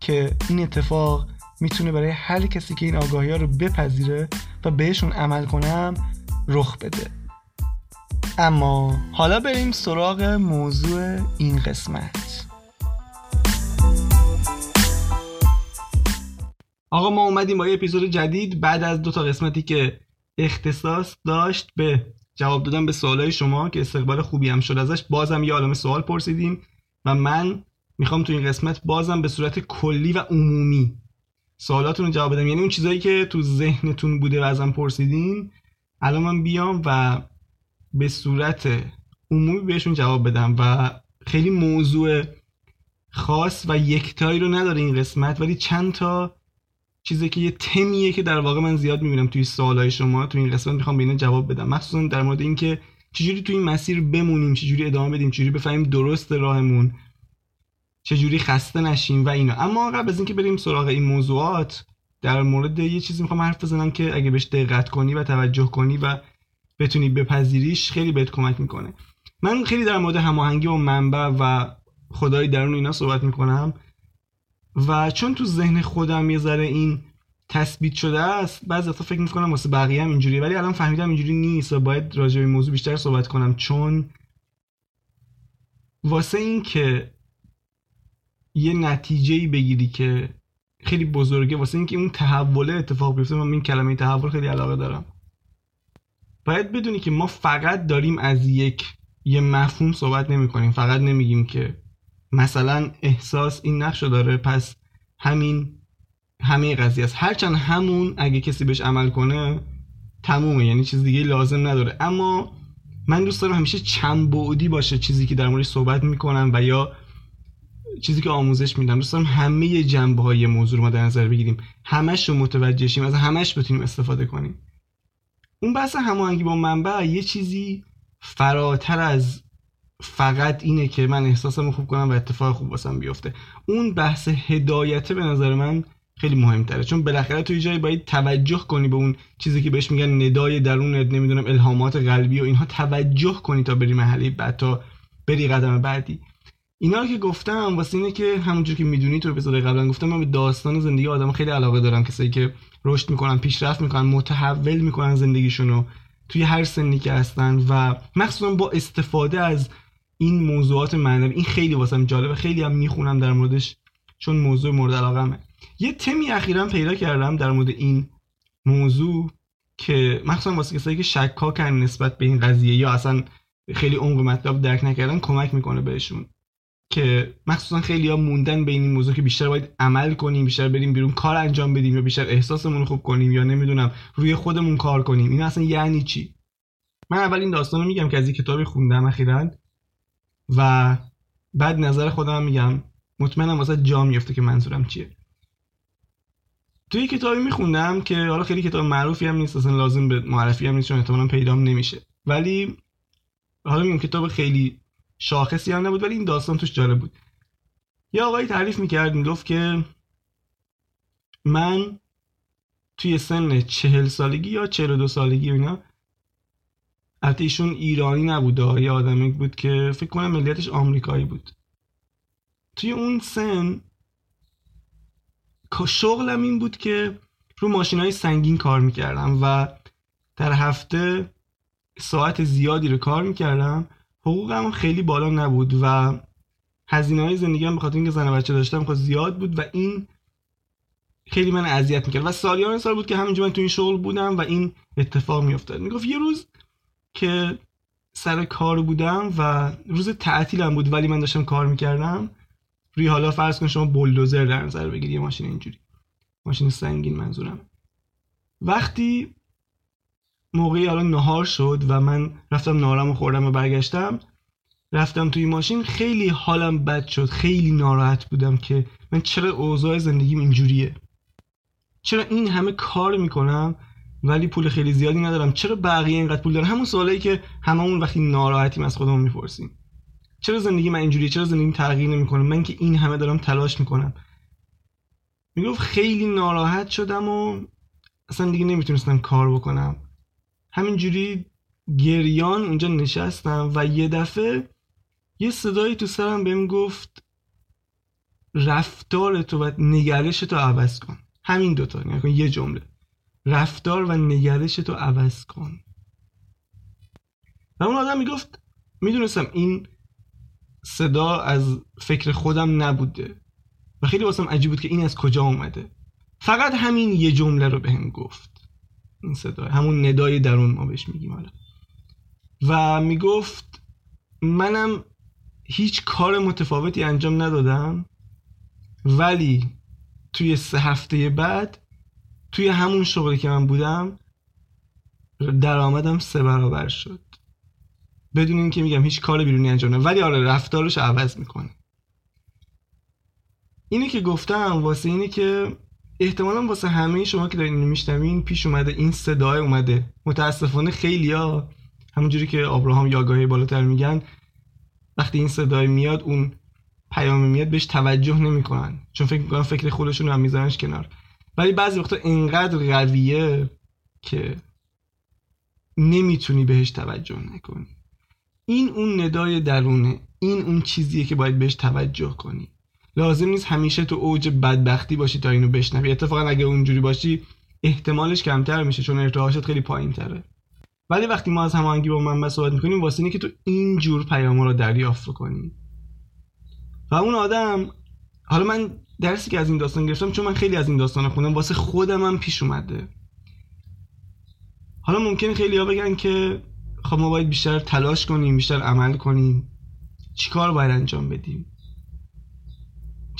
که این اتفاق می‌تونه برای هر کسی که این آگاهی ها رو بپذیره و بهشون عمل کنم رخ بده. اما حالا بریم سراغ موضوع این قسمت. آقا ما اومدیم با یه اپیزود جدید بعد از دو تا قسمتی که اختصاص داشت به جواب دادن به سوالای شما که استقبال خوبی هم شد ازش. بازم یه عالم سوال پرسیدیم و من می‌خوام تو این قسمت بازم به صورت کلی و عمومی سوالاتون رو جواب بدم. یعنی اون چیزایی که تو ذهنتون بوده و ازم پرسیدین الان من بیام و به صورت عمومی بهشون جواب بدم و خیلی موضوع خاص و یکتایی رو نداره این قسمت ولی چند تا چیزی که یه تمیه که در واقع من زیاد می‌بینم توی سوالای شما تو این قسمت می‌خوام به اینا جواب بدم. مخصوصا در مورد اینکه چجوری توی این مسیر بمونیم چجوری ادامه بدیم چجوری بفهمیم درست راهمون. چجوری خسته نشیم و اینا. اما قبل از اینکه بریم سراغ این موضوعات در مورد یه چیزی می‌خوام حرف بزنم که اگه بهش دقت کنی و توجه کنی و بتونی بپذیریش خیلی بهت کمک می‌کنه. من خیلی در مورد هماهنگی و منبع و خدای درون اینا صحبت می‌کنم و چون تو ذهن خودم یه ذره این تثبیت شده است بعضی وقتا فکر می‌کنم واسه بقیه هم اینجوریه ولی الان فهمیدم اینجوری نیست و باید راجع به موضوع بیشتر صحبت کنم. چون واسه این که یه نتیجه بگیری که خیلی بزرگه. واسه اینکه اون تحول اتفاق بیفته. من این کلمه تحول خیلی علاقه دارم. باید بدونی که ما فقط داریم از یک یه مفهوم صحبت نمی کنیم فقط نمیگیم که مثلا احساس این نقش داره پس همین همه قضیه است. هرچند همون اگه کسی بهش عمل کنه تمومه. یعنی چیز دیگه لازم نداره. اما من دوست دارم همیشه چند بعدی باشه چیزی که در موردش صحبت می‌کنم و یا چیزی که آموزش میدم. دوست دارم همه جنبه های موضوع رو ما در نظر بگیریم. همش رو متوجه شیم از همش بتونیم استفاده کنیم. اون بحث هماهنگی با منبع یه چیزی فراتر از فقط اینه که من احساسم خوب کنم و اتفاق خوب واسم بیفته. اون بحث هدایته به نظر من خیلی مهمتره. چون بالاخره توی جایی باید توجه کنی به اون چیزی که بهش میگن ندای درونت نمی‌دونم الهامات قلبی و اینها توجه کنی تا بری محلی بعد تا بری قدم بعدی. اینا رو که گفتم واسه اینه که همونجور که می‌دونی تو اپیزود قبلا گفتم من به داستان زندگی آدم خیلی علاقه دارم. کسایی که رشد می‌کنن پیشرفت می‌کنن متحول می‌کنن زندگیشونو توی هر سنی که هستن و مخصوصا با استفاده از این موضوعات معنوی این خیلی واسم جالبه. خیلی هم می‌خونم در موردش چون موضوع مورد علاقمه. یه تمی اخیرا پیدا کردم در مورد این موضوع که مخصوصا واسه کسایی که شکاکن نسبت به این قضیه یا اصلا خیلی عمق مطلب درک نکردن کمک می‌کنه بهشون. که مخصوصا خیلی ها موندن به این موضوع که بیشتر باید عمل کنیم بیشتر بریم بیرون کار انجام بدیم یا بیشتر احساسمون خوب کنیم یا نمی‌دونم روی خودمون کار کنیم این اصلا یعنی چی؟ من اول این داستان رو میگم که از این کتابی خوندم اخیرا و بعد نظر خودم میگم. مطمئنم واسه جا میفته که منظورم چیه. توی کتابی میخوندم که حالا خیلی کتاب معروفی هم نیست اصلا لازم به معرفی هم نیست چون احتمالا پیدام نمیشه. ولی حالا میگم کتاب خیلی شاخصی هم نبود ولی این داستان توش جالب بود. یه آقایی تعریف می‌کرد می‌گفت که من توی سن چهل سالگی یا چهل دو سالگی اینا البته ایشون ایرانی نبود یه آدمی بود که فکر کنم ملیتش آمریکایی بود. توی اون سن شغلم این بود که رو ماشین های سنگین کار می‌کردم و در هفته ساعت زیادی رو کار می‌کردم حقوقم خیلی بالا نبود و هزینه های زندگی هم بخاطر اینکه زن بچه داشتم خود زیاد بود و این خیلی من اذیت می‌کرد. و سالیان سال بود که همینجا من تو این شغل بودم و این اتفاق میافتاد. می‌گفت یه روز که سر کار بودم و روز تعطیلم بود ولی من داشتم کار می‌کردم روی حالا فرض کن شما بولدوزر در نظر بگیری یه ماشین اینجوری. ماشین سنگین منظورم. وقتی موقعی حالا نهار شد و من رفتم نارم و خوردم و برگشتم. رفتم توی ماشین خیلی حالم بد شد خیلی ناراحت بودم که من چرا اوضاع زندگیم اینجوریه؟ چرا این همه کار می‌کنم ولی پول خیلی زیادی ندارم؟ چرا بقیه اینقدر پول دارن؟ همون سوالایی که هممون وقتی ناراحتیم از خودمون می‌پرسیم. چرا زندگی من اینجوریه؟ چرا زندگیم تغییر نمی‌کنه؟ من که این همه دارم تلاش می‌کنم. می‌گفت خیلی ناراحت شدم و اصلا دیگه نمی‌تونستم کار بکنم. همینجوری گریان اونجا نشستم و یه دفعه یه صدایی تو سرم بهم گفت رفتار تو و نگرش تو عوض کن. همین دوتا یعنی یه جمله. رفتار و نگرش تو عوض کن. و اون آدم می‌گفت می‌دونستم این صدا از فکر خودم نبوده و خیلی واسم عجیب بود که این از کجا اومده. فقط همین یه جمله رو بهم گفت. این صدا همون ندای درون ما بهش میگیم حالا. و می‌گفت منم هیچ کار متفاوتی انجام ندادم ولی توی سه هفته بعد توی همون شغلی که من بودم درآمدم سه برابر شد. بدون اینکه میگم هیچ کار بیرونی انجام ندادم ولی آره رفتارش عوض می‌کنه. اینه که گفتم واسه اینه که احتمالا واسه همه شما که دارین میشنوین پیش اومده این صدای اومده. متاسفانه خیلیا همونجوری که آبراهام یاگاهی بالاتر میگن وقتی این صدای میاد اون پیام میاد بهش توجه نمی‌کنن. چون فکر می‌کنن فکر خودشون رو هم میذارنش کنار. ولی بعضی وقتا اینقدر قویه که نمی‌تونی بهش توجه نکنی. این اون ندای درونه. این اون چیزیه که باید بهش توجه کنی. لازم نیست همیشه تو اوج بدبختی باشی تا اینو بشنوی. اتفاقا اگه اونجوری باشی احتمالش کمتر میشه چون ارتعاشت خیلی پایین تره ولی وقتی ما از هماهنگی با منبع صحبت می‌کنیم واسه اینه که تو این جور رو دریافت کنی. و اون آدم حالا من درسی که از این داستان گرفتم چون من خیلی از این داستان خوندم واسه خودم هم پیش اومده. حالا ممکن خیلی ها بگن که خب ما باید بیشتر تلاش کنیم بیشتر عمل کنیم. چیکار باید انجام بدیم؟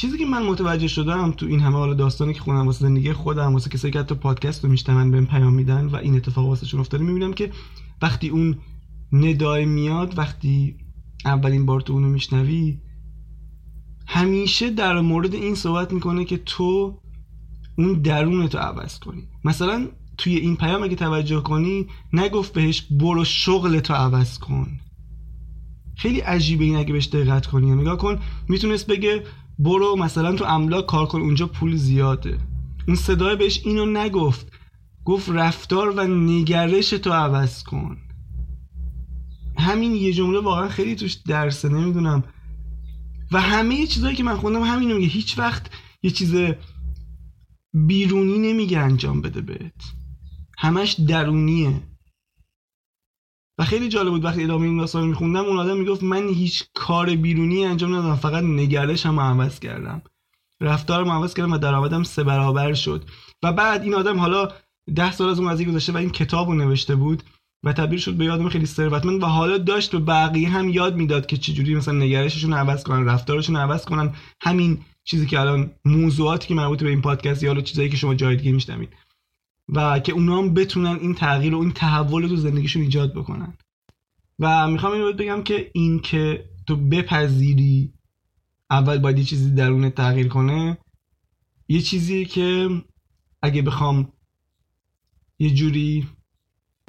چیزی که من متوجه شدم تو این همه حالا داستانی که خونم واسه زندگی خودم واسه کسایی که حتی پادکست رو میشنون بهم پیام میدن و این اتفاق واسهشون افتاده می‌بینم که وقتی اون ندای میاد وقتی اولین بار تو اونو میشنوی همیشه در مورد این صحبت می‌کنه که تو اون درونتو عوض کنی. مثلا توی این پیام اگه توجه کنی نگفت بهش برو شغلتو عوض کن. خیلی عجیبه این اگه بهش دقت کنی. نگاه کن می‌تونست بگه برو مثلا تو املاک کار کن اونجا پول زیاده. اون صدای بهش اینو نگفت. گفت رفتار و نگرش تو عوض کن. همین یه جمله واقعا خیلی توش درسه نمی‌دونم. و همه چیزهایی که من خوندم همینو میگه هیچ وقت یه چیز بیرونی نمیگه انجام بده بهت. همش درونیه. و خیلی جالب بود وقتی ادامه این داستان میخوندم اون آدم می‌گفت من هیچ کار بیرونی انجام ندادم فقط نگرش هم عوض کردم. رفتارم عوض کردم و درآمدم سه برابر شد. و بعد این آدم حالا ده سال از اون قضیه گذشته و این کتاب رو نوشته بود و تبدیل شد به آدم خیلی ثروتمند و حالا داشت به بقیه هم یاد می‌داد که چجوری مثلا نگرششون عوض کنن رفتارشون عوض کنن. همین چیزی که الان موضوعاتی که مربوط به این پادکست یا چیزایی که شما جای میشنوید. و که اونا هم بتونن این تغییر و این تحول رو تو زندگیشون ایجاد بکنن. و می‌خوام این رو بگم که این که تو بپذیری اول باید یه چیزی درون تغییر کنه یه چیزی که اگه بخوام یه جوری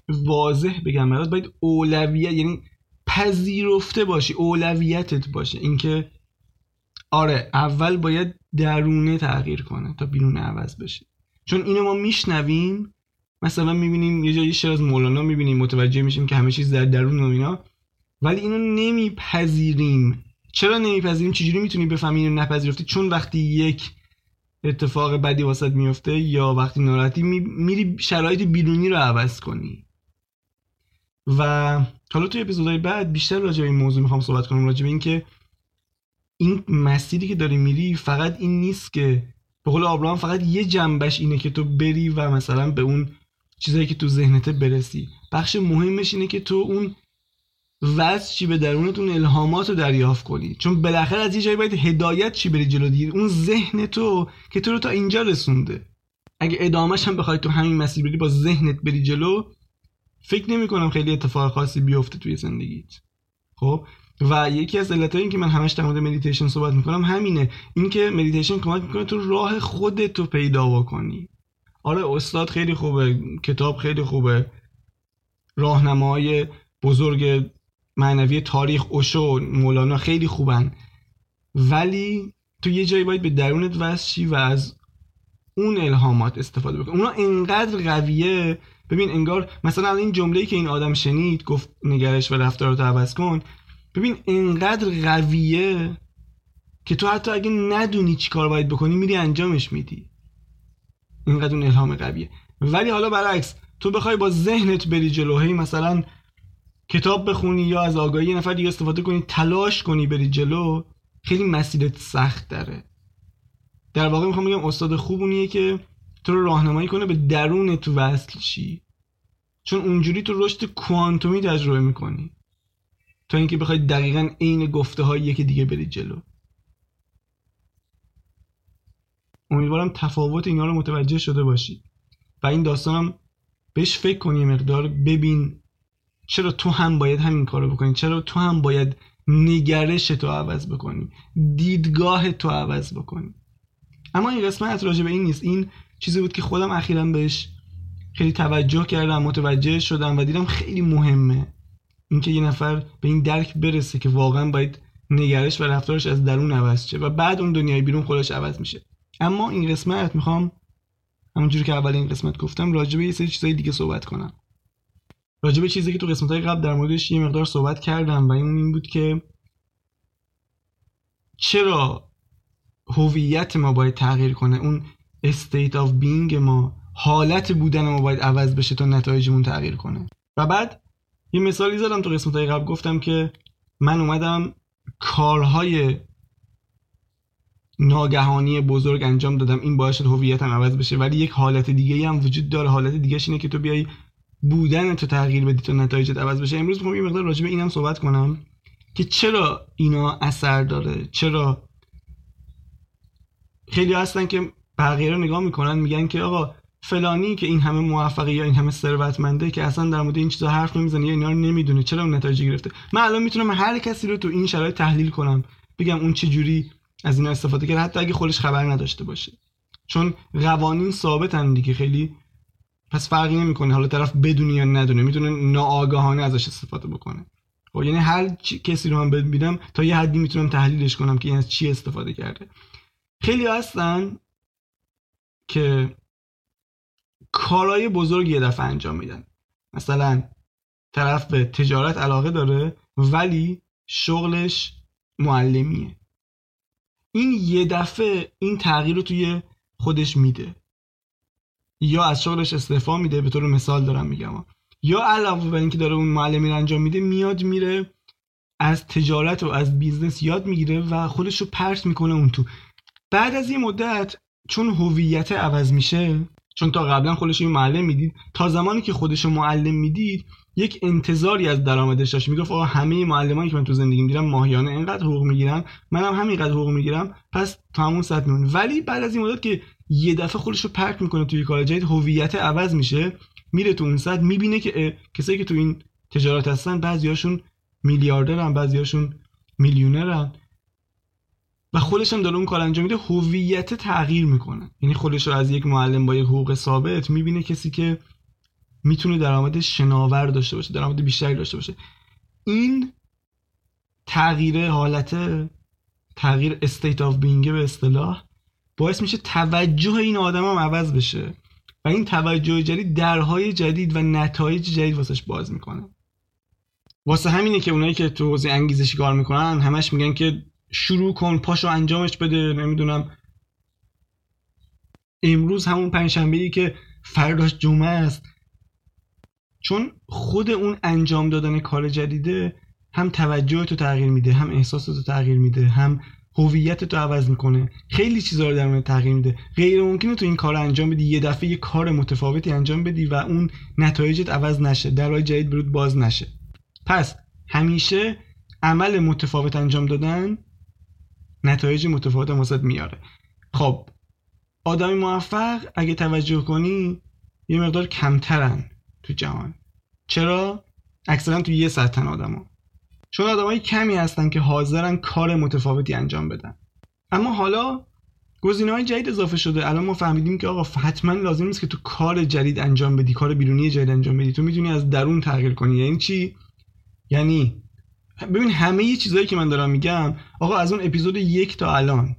واضح بگم برات باید اولویت یعنی پذیرفته باشی اولویتت باشه. اینکه آره اول باید درونه تغییر کنه تا بیرون عوض بشه. چون اینو ما میشنویم مثلا می‌بینیم یه جایی شعر از مولانا می‌بینیم متوجه میشیم که همه چیز در درون و اینا. ولی اینو نمیپذیریم. چرا نمیپذیریم؟ چجوری می‌تونی بفهمی اینو نپذیرفتی؟ چون وقتی یک اتفاق بدی واسط میفته یا وقتی ناراحتی میری شرایط بیرونی رو عوض کنی. و حالا توی اپیزودهای بعد بیشتر راجع به این موضوع می‌خوام صحبت کنم راجع به اینکه این مسیری که داری میری فقط این نیست که به قول آبراهام فقط یه جنبش اینه که تو بری و مثلا به اون چیزایی که تو ذهنته برسی. بخش مهمش اینه که تو اون وز چی به درونتون الهامات رو دریافت کنی. چون بالاخره از یه جایی باید هدایت چی بری جلو دیر اون ذهن تو که تو رو تا اینجا رسونده. اگه ادامهش هم بخوای تو همین مسیر بری با ذهنت بری جلو فکر نمی کنم خیلی اتفاق خاصی بیفته توی زندگیت. خب؟ و یکی از علتایی که من همش در مورد مدیتیشن صحبت می‌کنم همینه. اینکه مدیتیشن کمک می‌کنه تو راه خودت رو پیدا بکنی. آره استاد خیلی خوبه کتاب خیلی خوبه. راهنمای بزرگ معنوی تاریخ اوشو مولانا خیلی خوبن. ولی تو یه جایی باید به درونت وصل و از اون الهامات استفاده بکنی. اونا انقدر قویه. ببین انگار مثلا این جمله‌ای که این آدم شنید گفت نگرش و رفتاراتو عوض کن. ببین انقدر قویه که تو حتی اگه ندونی چی کار باید بکنی میری انجامش میدی. اینقدر اون الهام قویه. ولی حالا برعکس تو بخوای با ذهنت بری جلو مثلا کتاب بخونی یا از آگاهی یه نفر دیگه استفاده کنی تلاش کنی بری جلو خیلی مسیرت سخت داره. در واقع می‌خوام بگم استاد خوب که تو رو راهنمایی کنه به درون تو وصل شی. چون اونجوری تو رشد کوانتومی تجربه می‌کنی. تا اینکه بخوای دقیقا عین گفته هایی که دیگه بری جلو. امیدوارم تفاوت اینا رو متوجه شده باشی. و این داستانم بهش فکر کنی مقدار ببین چرا تو هم باید همین کارو بکنی چرا تو هم باید نگرش تو عوض بکنی دیدگاه تو عوض بکنی. اما این قسمت راجع به این نیست. این چیزی بود که خودم اخیرا بهش خیلی توجه کردم متوجه شدم و دیدم خیلی مهمه. اینکه یه نفر به این درک برسه که واقعا باید نگرش و رفتارش از درون عوض شه و بعد اون دنیای بیرون خودش عوض میشه. اما این قسمت می‌خوام همونجوری که اول این قسمت گفتم راجع به یه سری چیزای دیگه صحبت کنم. راجع به چیزی که تو قسمت های قبل در موردش یه مقدار صحبت کردم و این این بود که چرا هویت ما باید تغییر کنه؟ اون state of being ما حالت بودن ما باید عوض بشه تا نتایجمون تغییر کنه. و بعد یه مثالی زدم تو قسمت های قبل گفتم که من اومدم کارهای ناگهانی بزرگ انجام دادم. این باعث شد هویتم عوض بشه. ولی یک حالت دیگه هم وجود داره. حالت دیگه اینه که تو بیای بودن تو تغییر بدی تا نتایجت عوض بشه. امروز می‌خوام یه مقدار راجع به اینم صحبت کنم که چرا اینا اثر داره؟ چرا خیلی هستن که بقیه رو نگاه می‌کنن میگن که آقا فلانی که این همه موفقه یا این همه ثروتمنده که اصلا در مورد این چیزا حرف نمی‌زنه یا اینا رو نمی‌دونه چرا اون نتایج گرفته؟ من الان می‌تونم هر کسی رو تو این شرایط تحلیل کنم بگم اون چه جوری از اینا استفاده کرده حتی اگه خودش خبر نداشته باشه. چون قوانین ثابتن دیگه خیلی پس فرقی نمی‌کنه حالا طرف بدونی یا ندونه می‌تونه ناآگاهانه ازش استفاده بکنه. خب یعنی هر کسی رو هم ببینم تا یه حدی می‌تونم تحلیلش کنم که این از چی استفاده کرده. خیلی هستن که کارهای بزرگ یه دفعه انجام میدن. مثلا طرف به تجارت علاقه داره ولی شغلش معلمیه. این یه دفعه این تغییر رو توی خودش میده. یا از شغلش استعفا میده به طور مثال دارم میگم. یا علاوه بر اینکه داره اون معلمی رو انجام میده میاد میره از تجارت و از بیزنس یاد می‌گیره و خودش رو پرت می‌کنه اون تو. بعد از یه مدت چون هویت عوض میشه چون تا قبلا خودش معلم می‌دید تا زمانی که خودش معلم می‌دید یک انتظاری از درآمدش داشت. می‌گفت آقا همه معلمانی که من تو زندگی می‌گیرم ماهیانه اینقدر حقوق می‌گیرم منم همینقدر حقوق می‌گیرم پس تا همون سطح میمونه. ولی بعد از این مدت که یه دفعه خودش رو پرت می‌کنه توی کار جدید هویت عوض میشه میره تو اون سطح می‌بینه که کسایی که تو این تجارت هستن بعضیاشون میلیاردرن بعضیاشون میلیونرن. و خودش هم داره اون کار انجام میده هویت تغییر می‌کنه. یعنی خودش رو از یک معلم با یک حقوق ثابت می‌بینه کسی که می‌تونه درآمد شناور داشته باشه درآمد بیشتری داشته باشه. این تغییر حالت تغییر state of being به اصطلاح باعث میشه توجه این آدم هم عوض بشه و این توجه جدید درهای جدید و نتایج جدید واسش باز می‌کنه. واسه همینه که اونایی که تو حوزه انگیزشی کار می‌کنن همش میگن که شروع کن پاشو انجامش بده نمی‌دونم. امروز همون پنجشنبه ای که فرداش جمعه است. چون خود اون انجام دادن کار جدیده هم توجه تو تغییر میده هم احساس تو تغییر میده هم هویت تو عوض می‌کنه. خیلی چیزا رو در تغییر میده. غیر ممکنه تو این کار انجام بدی یه دفعه یه کار متفاوتی انجام بدی و اون نتایجت عوض نشه درهای جدید برود باز نشه. پس همیشه عمل متفاوت انجام دادن نتایج متفاوت واسط میاره. خب آدمی موفق اگه توجه کنی یه مقدار کمترن تو جهان. چرا؟ اکثرا تو یه سطحن آدما. چون آدمای کمی هستن که حاضرن کار متفاوتی انجام بدن. اما حالا گزینه های جدید اضافه شده. الان ما فهمیدیم که آقا حتما لازم نیست که تو کار جدید انجام بدی کار بیرونی جدید انجام بدی. تو می‌تونی از درون تغییر کنی. یعنی چی؟ یعنی ببین همه یه چیزایی که من دارم میگم آقا از اون اپیزود یک تا الان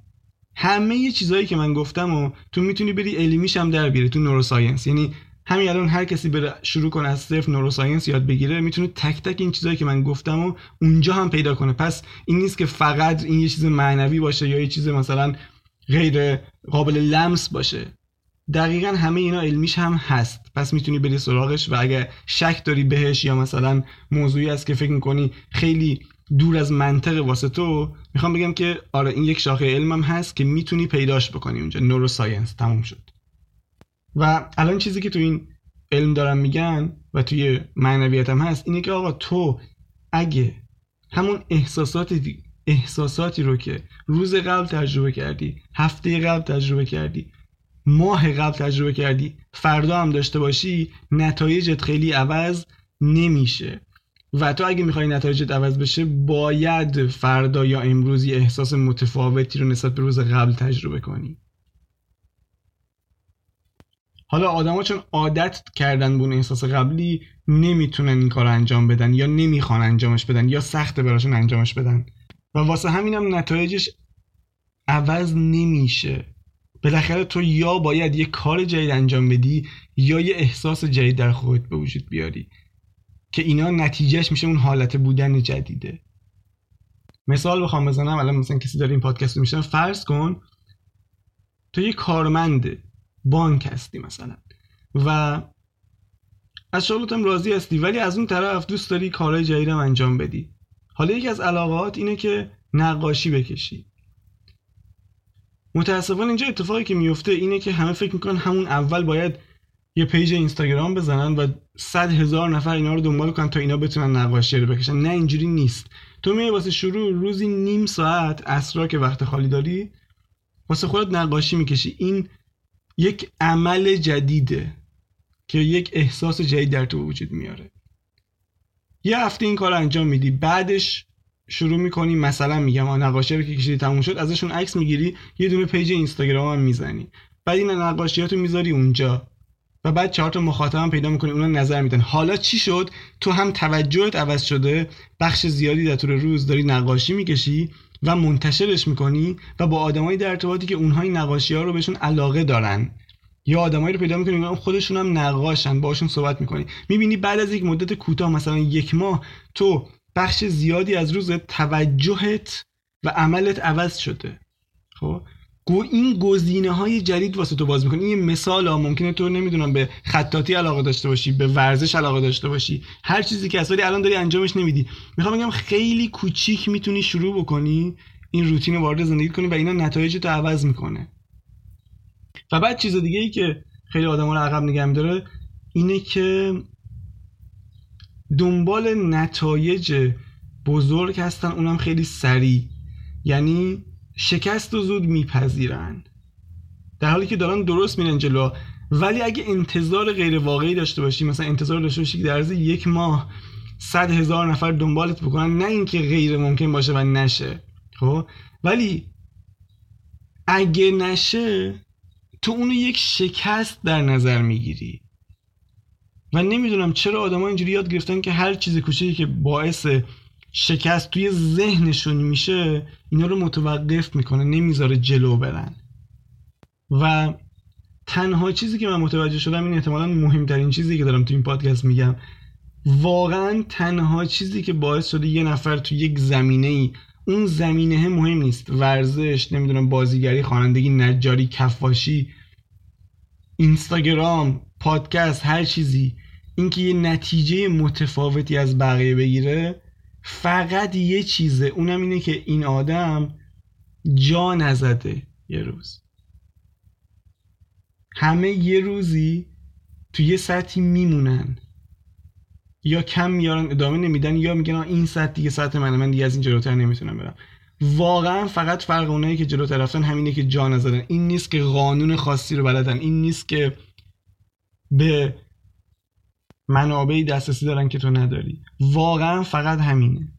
همه یه چیزایی که من گفتم و تو می‌تونی بری علمیش هم در بیاری تو نوروساینس. یعنی همین الان هر کسی بره شروع کنه از صفر نوروساینس یاد بگیره می‌تونه تک تک این چیزایی که من گفتم و اونجا هم پیدا کنه. پس این نیست که فقط این یه چیز معنوی باشه یا یه چیز مثلا غیر قابل لمس باشه. دقیقا همه اینا علمیش هم هست. پس می‌تونی بری سراغش و اگه شک داری بهش یا مثلا موضوعی است که فکر می‌کنی خیلی دور از منطق واسه تو می‌خوام بگم که آره این یک شاخه علمم هست که می‌تونی پیداش بکنی اونجا. نوروساینس تموم شد. و الان چیزی که تو این علم دارم میگن و توی معنویت هم هست اینه که آقا تو اگه همون احساساتی احساساتی رو که روز قبل تجربه کردی هفته قبل تجربه کردی ماه قبل تجربه کردی. فردا هم داشته باشی نتایجت خیلی عوض نمیشه. و تو اگه می‌خوای نتایجت عوض بشه باید فردا یا امروزی احساس متفاوتی رو نسبت به روز قبل تجربه کنی. حالا آدما چون عادت کردن به اون احساس قبلی نمی‌تونن این کار انجام بدن یا نمی‌خوان انجامش بدن یا سخت براشون انجامش بدن. و واسه همینم نتایجش عوض نمیشه. بالاخره تو یا باید یه کار جدید انجام بدی یا یه احساس جدید در خودت به وجود بیاری که اینا نتیجهش میشه اون حالت بودن جدیده. مثال بخوام بزنم الان مثلا کسی داره این پادکست رو میشه فرض کن تو یه کارمند بانک هستی مثلا و از شغلت راضی هستی ولی از اون طرف دوست داری کارهای جدیدم انجام بدی. حالا یکی از علاقات اینه که نقاشی بکشی. متاسفانه اینجا اتفاقی که میفته اینه که همه فکر می‌کنن همون اول باید یه پیج اینستاگرام بزنن و صد هزار نفر اینا رو دنبال کنن تا اینا بتونن نقاشی رو بکشن. نه اینجوری نیست. تو می واسه شروع روزی نیم ساعت اسرا که وقت خالی داری واسه خودت نقاشی می‌کشی. این یک عمل جدیده که یک احساس جدید در تو وجود میاره. یه هفته این کار انجام میدی بعدش شروع می‌کنی مثلا میگم نقاشی رو که کشیدی تموم شد ازشون عکس می‌گیری یه دونه پیج اینستاگرام هم می‌زنی. بعد این نقاشیاتو می‌ذاری اونجا و بعد چهار تا مخاطبم پیدا می‌کنی اونا نظر میدن. حالا چی شد؟ تو هم توجهت عوض شده بخش زیادی در طول روز داری نقاشی می‌کشی و منتشرش می‌کنی و با آدمایی در ارتباطی که اونها این ها رو بهشون علاقه دارن. یا آدمایی رو پیدا می‌کنی اون خودشون هم نقاشن باشون صحبت می‌کنی. می‌بینی بعد از یک مدت کوتاه مثلا یک ماه تو بخش زیادی از روز توجهت و عملت عوض شده. خب؟ این گزینه های جدید واسه تو باز می‌کنه. این مثال ها ممکنه تو نمی‌دونم به خطاطی علاقه داشته باشی به ورزش علاقه داشته باشی. هر چیزی که اصلا الان داری انجامش نمیدی. می‌خوام بگم خیلی کوچیک می‌تونی شروع بکنی این روتین وارد زندگی کنی و اینا نتایج تو عوض می‌کنه. و بعد چیز دیگه ای که خیلی آدم رو عقب نگه میداره اینه که دنبال نتایج بزرگ هستن اونم خیلی سریع. یعنی شکست و زود میپذیرن. در حالی که دارن درست میرن جلو. ولی اگه انتظار غیر واقعی داشته باشی مثلا انتظار داشته باشی که در عرض یک ماه صد هزار نفر دنبالت بکنن نه اینکه غیر ممکن باشه و نشه. خب؟ ولی اگه نشه تو اونو یک شکست در نظر می‌گیری. و نمی‌دونم چرا آدم اینجوری یاد گرفتن که هر چیز کوچیکی که باعث شکست توی ذهنشون میشه اینا رو متوقف می‌کنه نمی‌ذاره جلو برن. و تنها چیزی که من متوجه شدم این احتمالا مهمترین چیزی که دارم تو این پادکست میگم. واقعا تنها چیزی که باعث شده یه نفر تو یک زمینه ای اون زمینه مهم نیست. ورزش نمی‌دونم بازیگری خوانندگی نجاری کفاشی اینستاگرام پادکست هر چیزی. اینکه یه نتیجه متفاوتی از بقیه بگیره فقط یه چیزه اونم اینه که این آدم جا نزده یه روز. همه یه روزی تو یه سطحی میمونن. یا کم میارن ادامه نمیدن یا میگن این سطح دیگه سطح منه من دیگه از این جلوتر نمی‌تونم برم. واقعا فقط فرق اونایی که جلوتر رفتن همینه که جا نزدن. این نیست که قانون خاصی رو بلدن. این نیست که به منابعی دسترسی دارن که تو نداری. واقعا فقط همینه.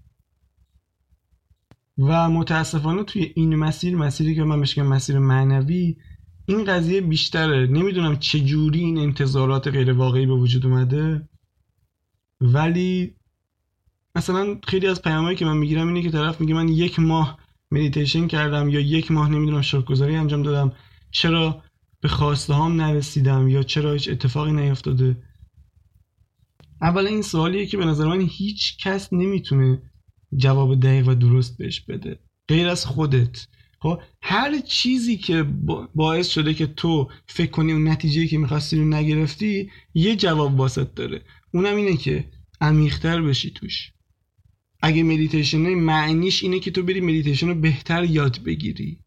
و متاسفانه توی این مسیر مسیری که من بهش مسیر معنوی این قضیه بیشتره. نمی‌دونم چجوری این انتظارات غیر واقعی به وجود اومده. ولی مثلا خیلی از پیامایی که من می‌گیرم اینه که طرف میگه من یک ماه مدیتیشن کردم یا یک ماه نمی‌دونم شکرگزاری انجام دادم. چرا به خواسته هام نرسیدم یا چرا هیچ اتفاقی نیفتاده؟ اولا این سوالیه که به نظر من هیچ کس نمی‌تونه جواب دقیق و درست بهش بده. غیر از خودت. خب هر چیزی که باعث شده که تو فکر کنی اون نتیجه که می‌خواستی رو نگرفتی یه جواب واست داره. اونم اینه که عمیقتر بشی توش. اگه مدیتیشن معنیش اینه که تو بری مدیتیشن رو بهتر یاد بگیری.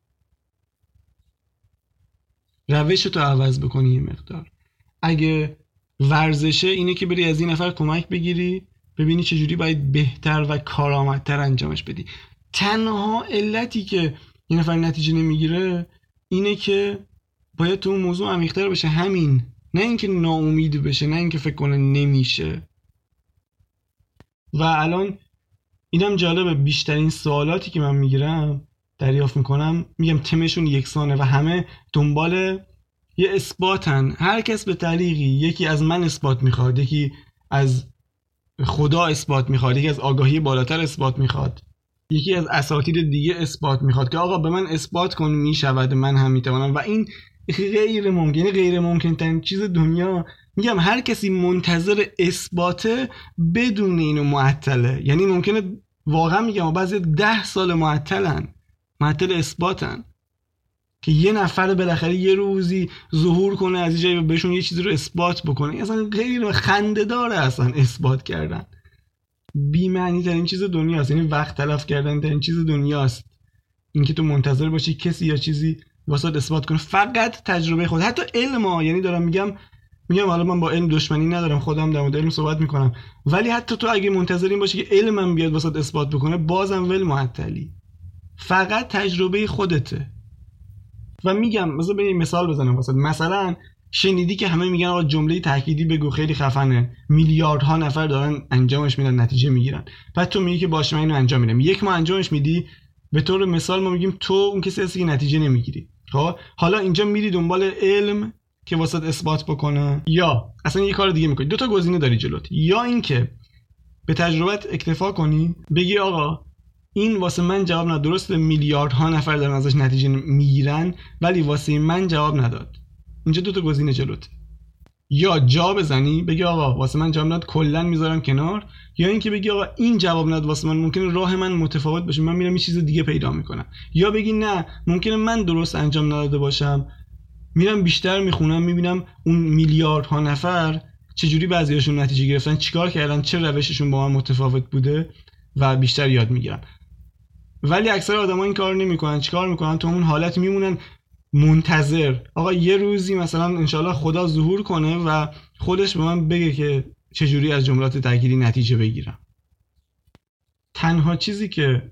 روش تو عوض بکنی یه مقدار. اگه ورزشه اینه که بری از این نفر کمک بگیری ببینی چجوری باید بهتر و کارآمدتر انجامش بدی. تنها علتی که یه نفر نتیجه نمی‌گیره اینه که باید تو اون موضوع عمیقتر بشه. همین. نه اینکه ناامید بشه نه اینکه فکر کنه نمیشه. و الان اینم جالبه بیشترین سوالاتی که من می‌گیرم دریافت می‌کنم میگم تمشون یکسانه و همه دنبال یه اثباتن. هر کس به طریقی یکی از من اثبات می‌خواد یکی از خدا اثبات می‌خواد یکی از آگاهی بالاتر اثبات می‌خواد یکی از اساتید دیگه اثبات می‌خواد که آقا به من اثبات کن می‌شود من هم می‌توانم. و این غیر ممکن یعنی غیر ممکن چیز دنیا میگم هر کسی منتظر اثباته بدون اینو معطله. یعنی ممکنه واقعا میگم بعضی ده سال معطلن معطل اثباتن. که یه نفر بالاخره یه روزی ظهور کنه از جایی بهشون یه چیزی رو اثبات بکنه. اصلا غیر خنده داره اصلا اثبات کردن. بیمعنی ترین چیز دنیاست. یعنی وقت تلف کردن ترین چیز دنیاست. اینکه تو منتظر باشی کسی یا چیزی واسه اثبات کنه. فقط تجربه خود. حتی علم ها. یعنی دارم میگم میگم حالا من با علم دشمنی ندارم. خودم در مورد علم صحبت می‌کنم. ولی حتی تو اگه منتظر این باشی که علمم بیاد واسه اثبات بکنه بازم ول معطلی فقط تجربه خودته. و میگم مثلا به مثال بزنم واسه مثلا شنیدی که همه میگن آقا جمله تأکیدی بگو خیلی خفنه. میلیاردها نفر دارن انجامش میدن نتیجه می‌گیرن. بعد تو میگی که باشه من اینو انجام میدم. یک ما انجامش میدی به طور مثال ما میگیم تو اون کسی هستی که نتیجه نمی‌گیری. خب؟ حالا اینجا میری دنبال علم که واسط اثبات بکنه. یا اصلا یه کار دیگه می‌کنی. دو تا گزینه داری جلوت. یا اینکه به تجربت اکتفا کنی بگی آقا این واسه من جواب نداد. درست میلیاردها نفر دارن ازش نتیجه می‌گیرن ولی واسه من جواب نداد. اینجا دو تا گزینه جلوت. یا جا بزنی بگی آقا واسه من جواب نداد کلا می‌ذارم کنار یا اینکه بگی آقا این جواب نداد واسه من ممکنه راه من متفاوت باشه من میرم یه چیز دیگه پیدا می‌کنم. یا بگی نه ممکنه من درست انجام نداده باشم. میرم بیشتر می‌خونم می‌بینم اون میلیاردها نفر چجوری بعضیاشون نتیجه گرفتن چیکار کردن چه روششون با من متفاوت بوده و بیشتر یاد می‌گیرم. ولی اکثر آدما این کار نمی‌کنن. چیکار می‌کنن؟ تو اون حالت میمونن منتظر. آقا یه روزی مثلا انشالله خدا ظهور کنه و خودش به من بگه که چجوری از جملات تغییری نتیجه بگیرم. تنها چیزی که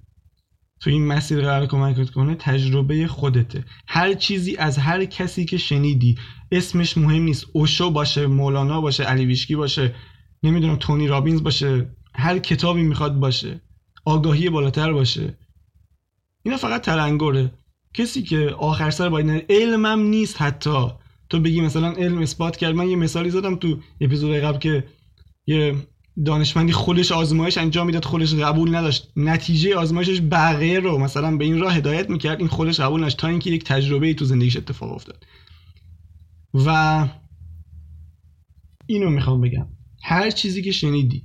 تو این مسیر قرار کمکت کنه تجربه خودته. هر چیزی از هر کسی که شنیدی اسمش مهم نیست. اوشو باشه مولانا باشه علی باشه نمی‌دونم تونی رابینز باشه هر کتابی می‌خواد باشه آگاهی بالاتر باشه. اینا فقط تلنگره. کسی که آخر سر باید علمم نیست حتی. تو بگی مثلا علم اثبات کرد. من یه مثالی زدم تو اپیزود قبل که یه دانشمندی خودش آزمایش انجام می‌داد خودش قبول نداشت. نتیجه آزمایشش بقیه رو مثلا به این راه هدایت می‌کرد. این خودش قبول نداشت تا اینکه یک تجربه ای تو زندگیش اتفاق افتاد. و اینو می‌خوام بگم. هر چیزی که شنیدی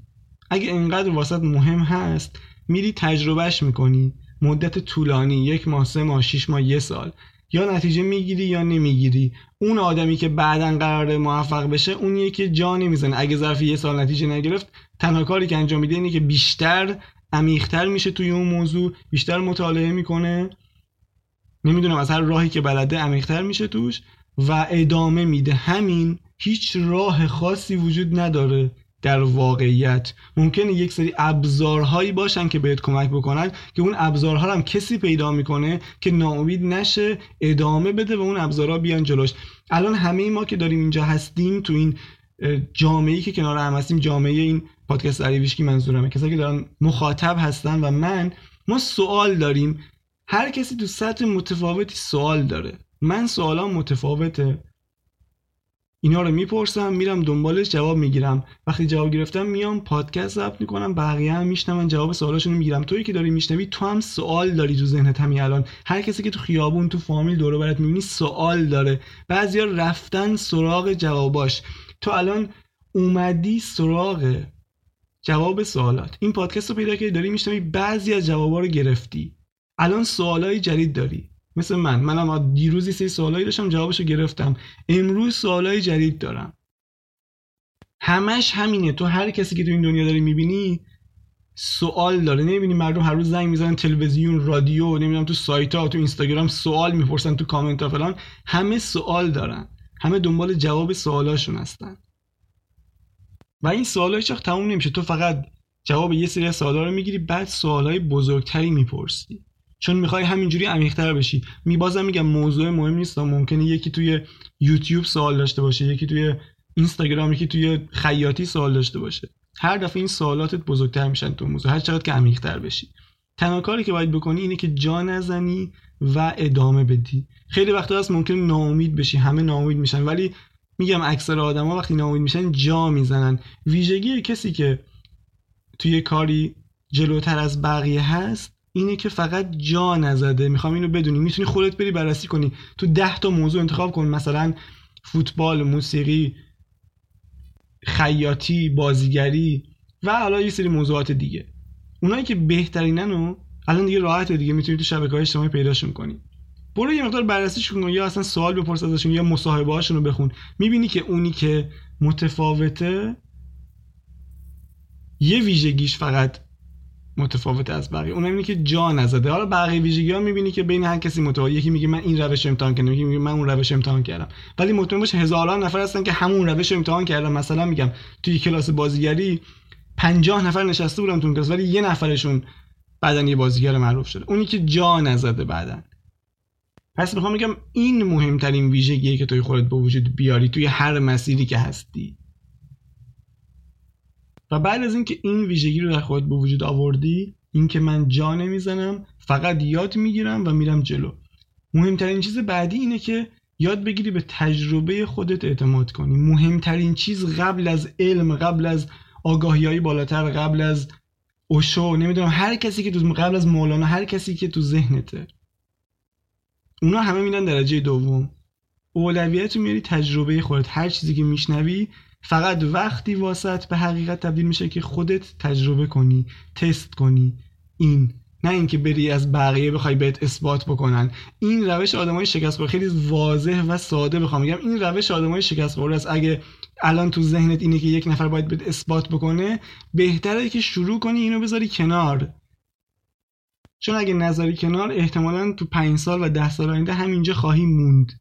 اگه انقدر واسط مهم هست میری تجربهش می‌کنی. مدت طولانی یک ماه سه ماه شیش ماه یه سال. یا نتیجه می‌گیری یا نمی‌گیری. اون آدمی که بعدا قرار موفق بشه اون یکی جا نمی‌زنه. اگه ظرف یه سال نتیجه نگرفت تنها کاری که انجام میده اینه که بیشتر عمیقتر میشه توی اون موضوع بیشتر مطالعه می‌کنه. نمی‌دونم از هر راهی که بلده عمیقتر میشه توش و ادامه میده. همین هیچ راه خاصی وجود نداره. در واقعیت. ممکنه یک سری ابزارهایی باشن که بهت کمک بکنن که اون ابزارها هم کسی پیدا می‌کنه که ناامید نشه ادامه بده و اون ابزارها بیان جلوش. الان همه ما که داریم اینجا هستیم تو این جامعه که کنار هم هستیم جامعه این پادکست علیویشکی منظورمه. کسایی که دارن مخاطب هستن و من ما سوال داریم. هر کسی تو سطح متفاوتی سوال داره. من سوالام متفاوته. اینا رو می‌پرسم میرم دنبالش جواب می‌گیرم. وقتی جواب گرفتم میام پادکست ضبط می‌کنم بقیه هم میشنون جواب سوالاشون می‌گیرم. تویی که داری میشنوی تو هم سوال داری تو ذهنت همین الان. هر کسی که تو خیابون تو فامیل دور برات می‌بینی سوال داره. بعضیا رفتن سراغ جواباش. تو الان اومدی سراغ جواب سوالات. این پادکست رو پیدا کردی داری میشنوی بعضی از جوابا رو گرفتی. الان سوالای جدید داری. مثل من. منم دیروزی سه سوالایی داشتم جوابشو گرفتم. امروز سوالای جدید دارم. همش همینه. تو هر کسی که تو این دنیا داری می‌بینی سوال داره. نمی‌بینی مردم هر روز زنگ می‌زنن تلویزیون رادیو نمی‌دونم تو سایت ها تو اینستاگرام سوال می‌پرسن تو کامنت ها فلان. همه سوال دارن. همه دنبال جواب سوالاشون هستن. و این سوال هیچ تموم نمیشه. تو فقط جواب یه سری سوالا رو می‌گیری بعد سوالای بزرگتری می‌پرسی. چون می‌خوای همینجوری عمیق‌تر بشی. می بازم میگم موضوع مهم نیست ممکنه یکی توی یوتیوب سوال داشته باشه یکی توی اینستاگرام یکی توی خیاطی سوال داشته باشه. هر دفعه این سوالاتت بزرگتر میشن تو موضوع. هر چقدر که عمیق‌تر بشی. تنها کاری که باید بکنی اینه که جا نزنی و ادامه بدی. خیلی وقتا هست ممکن ناامید بشی. همه ناامید میشن. ولی میگم اکثر آدما وقتی ناامید میشن جا می‌زنن. ویژگی کسی که توی کاری جلوتر از بقیه هست اینه که فقط جا نزده. می‌خوام اینو بدونی. می‌تونی خودت بری بررسی کنی. تو ده تا موضوع انتخاب کن. مثلا فوتبال موسیقی خیاطی بازیگری و حالا یه سری موضوعات دیگه. اونایی که بهترینن و الان دیگه راحته دیگه. می‌تونی تو شبکه های اجتماعی پیداشون کنی. برو یه مقدار بررسیش کن. یا اصلا سوال بپرس ازشون یا مصاحبه هاشون رو بخون. می‌بینی که اونی که متفاوته یه ویژگیش فقط متفاوت از بقیه. اون اینه که جا نزده. حالا بقیه ویژگی ها می‌بینی که بین هر کسی متفاوت. یکی میگه من این روش امتحان کردم یکی میگه من اون روش امتحان کردم. ولی مطمئن باش هزاران نفر هستن که همون روش امتحان کردن. مثلا میگم توی کلاس بازیگری 50 نفر نشسته بودن تو کلاس ولی یه نفرشون بعدن یه بازیگر معروف شده. اونی که جا نزده بعدن پس می‌خوام میگم این مهمترین ویژگیه که توی خودت به وجود بیاری توی هر مسیری که هستی. و بعد از اینکه این ویژگی رو در خودت به وجود آوردی اینکه من جا نمی‌زنم فقط یاد می‌گیرم و میرم جلو. مهمترین چیز بعدی اینه که یاد بگیری به تجربه خودت اعتماد کنی. مهمترین چیز قبل از علم قبل از آگاهی های بالاتر قبل از اوشو نمی‌دونم هر کسی که تو قبل از مولانا هر کسی که تو ذهنته. اونا همه میدن درجه دوم. اولویت رو میاری تجربه خودت. هر چیزی که میشنوی فقط وقتی واسط به حقیقت تبدیل میشه که خودت تجربه کنی تست کنی. این. نه اینکه بری از بقیه بخوای بهت اثبات بکنن. این روش آدمای شکست خورده خیلی واضح و ساده بخوام بگم. این روش آدمای شکست خورده است. اگه الان تو ذهنت اینه که یک نفر باید بهت اثبات بکنه بهتره که شروع کنی اینو بذاری کنار. چون اگه نظری کنار احتمالا تو پنج سال و ده سال آینده همینجا خواهی موند.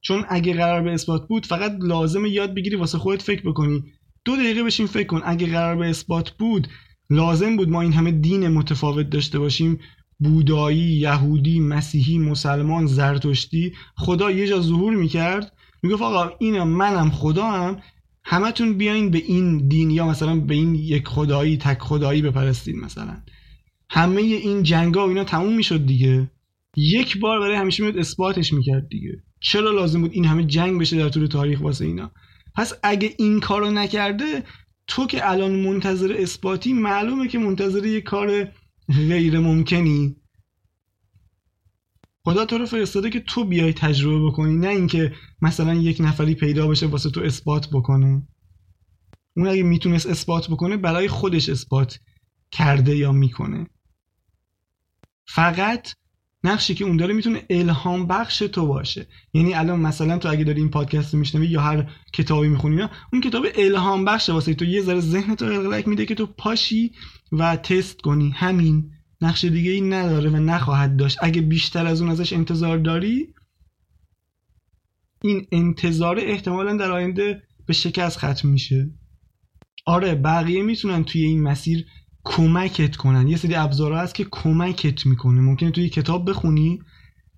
چون اگه قرار به اثبات بود فقط لازم یاد بگیری واسه خودت فکر بکنی. دو دقیقه بشین فکر کن. اگه قرار به اثبات بود لازم بود ما این همه دین متفاوت داشته باشیم. بودایی، یهودی، مسیحی، مسلمان، زرتشتی. خدا یه جا ظهور می‌کرد. می‌گفت آقا اینم منم خدا هم همتون بیاین به این دین یا مثلا به این یک خدایی تک خدایی بپرستین مثلا. همه این جنگا و اینا تموم می‌شد دیگه. یک بار برای همیشه میاد اثباتش می‌کرد دیگه. چرا لازم بود این همه جنگ بشه در طول تاریخ واسه اینا؟ پس اگه این کارو نکرده تو که الان منتظر اثباتی معلومه که منتظر یه کار غیر ممکنی خدا تو رو فرستاده که تو بیای تجربه بکنی نه اینکه مثلا یک نفری پیدا بشه واسه تو اثبات بکنه. اون اگه می‌تونست اثبات بکنه برای خودش اثبات کرده یا می‌کنه. فقط نقشی که اون داره می‌تونه الهام بخش تو باشه. یعنی الان مثلا تو اگه داری این پادکست رو میشنوی یا هر کتابی می‌خونی اون کتاب الهام بخش واسه تو. یه ذره ذهن تو قلقلک میده که تو پاشی و تست کنی. همین. نقش دیگه ای نداره و نخواهد داشت. اگه بیشتر از اون ازش انتظار داری این انتظار احتمالا در آینده به شکست ختم میشه. آره بقیه می‌تونن توی این مسیر کمکت کنن. یه سری ابزارها هست که کمکت می‌کنه. ممکنه توی کتاب بخونی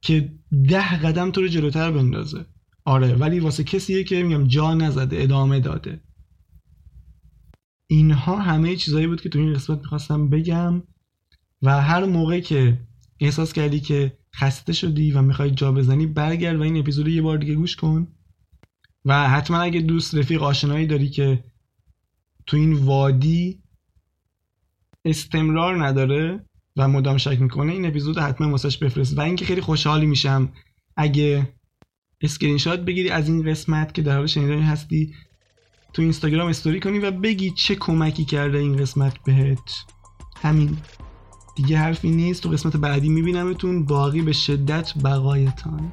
که ده قدم تو رو جلوتر بندازه. آره ولی واسه کسیه که میگم جا نزده ادامه داده. اینها همه چیزهایی بود که تو این قسمت می‌خواستم بگم و هر موقع که احساس کردی که خسته شدی و می‌خوای جا بزنی برگرد و این اپیزود یه بار دیگه گوش کن و حتما اگه دوست رفیق آشنایی داری که تو این وادی استمرار نداره و مدام شک می‌کنه این اپیزود حتما واسش بفرست و اینکه خیلی خوشحال میشم اگه اسکرین شات بگیری از این قسمت که در حال شنیدن هستی تو اینستاگرام استوری کنی و بگی چه کمکی کرده این قسمت بهت. همین. دیگه حرفی نیست. تو قسمت بعدی میبینمتون. باقی به شدت بقایتان.